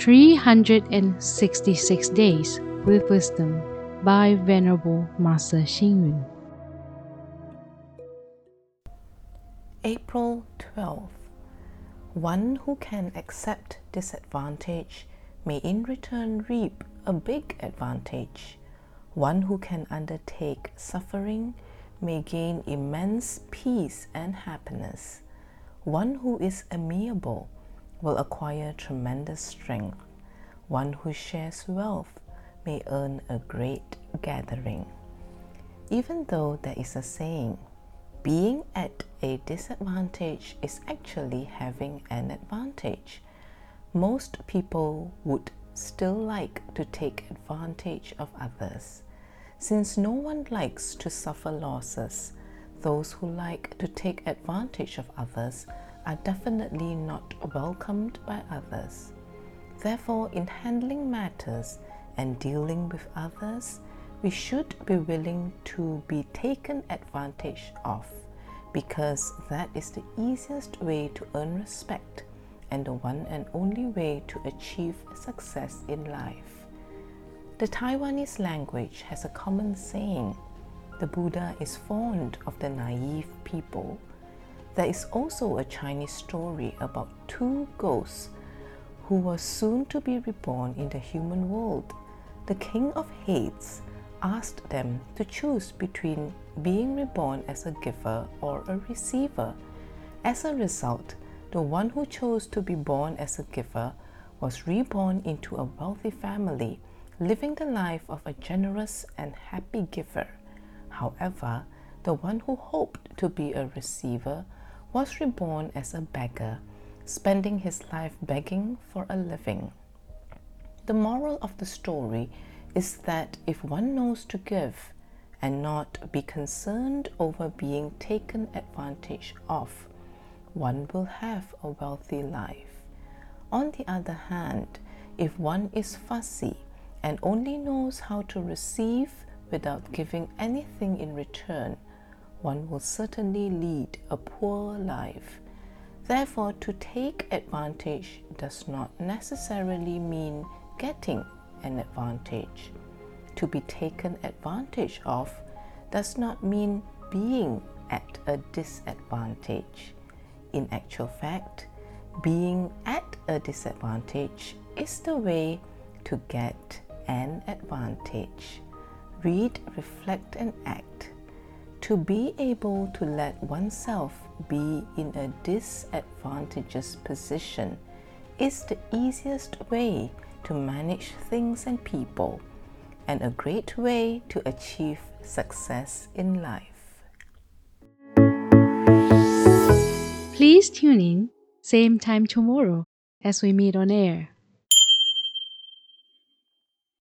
366 Days with Wisdom by Venerable Master Xing Yun. April 12th. One who can accept disadvantage may in return reap a big advantage. One who can undertake suffering may gain immense peace and happiness. One who is amiable will acquire tremendous strength. One who shares wealth may earn a great gathering. Even though there is a saying, being at a disadvantage is actually having an advantage, most people would still like to take advantage of others. Since no one likes to suffer losses, those who like to take advantage of others are definitely not welcomed by others. Therefore, in handling matters and dealing with others, we should be willing to be taken advantage of because that is the easiest way to earn respect and the one and only way to achieve success in life. The Taiwanese language has a common saying the Buddha is fond of the naive people. There is also a Chinese story about two ghosts who were soon to be reborn in the human world. The king of Hades asked them to choose between being reborn as a giver or a receiver. As a result, the one who chose to be born as a giver was reborn into a wealthy family, living the life of a generous and happy giver. However, the one who hoped to be a receiver was reborn as a beggar, spending his life begging for a living. The moral of the story is that if one knows to give and not be concerned over being taken advantage of, one will have a wealthy life. On the other hand, if one is fussy and only knows how to receive without giving anything in return, one will certainly lead a poor life. Therefore, to take advantage does not necessarily mean getting an advantage. To be taken advantage of does not mean being at a disadvantage. In actual fact, being at a disadvantage is the way to get an advantage. Read, reflect, and act. To be able to let oneself be in a disadvantageous position is the easiest way to manage things and people, and a great way to achieve success in life. Please tune in, same time tomorrow as we meet on air.